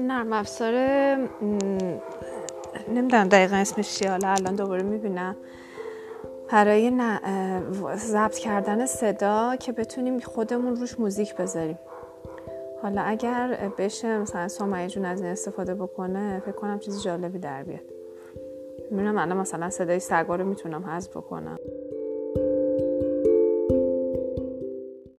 نرم افزار نمی‌دونم دقیقا اسمش چیه حالا الان دوباره می‌بینم. برای ضبط کردن صدا که بتونیم خودمون روش موزیک بذاریم. حالا اگر بشه مثلا سامعه جون از این استفاده بکنه فکر کنم چیز جالبی در بیاد. می‌بینم الان مثلا صدای سگا رو می‌تونم حذف بکنم.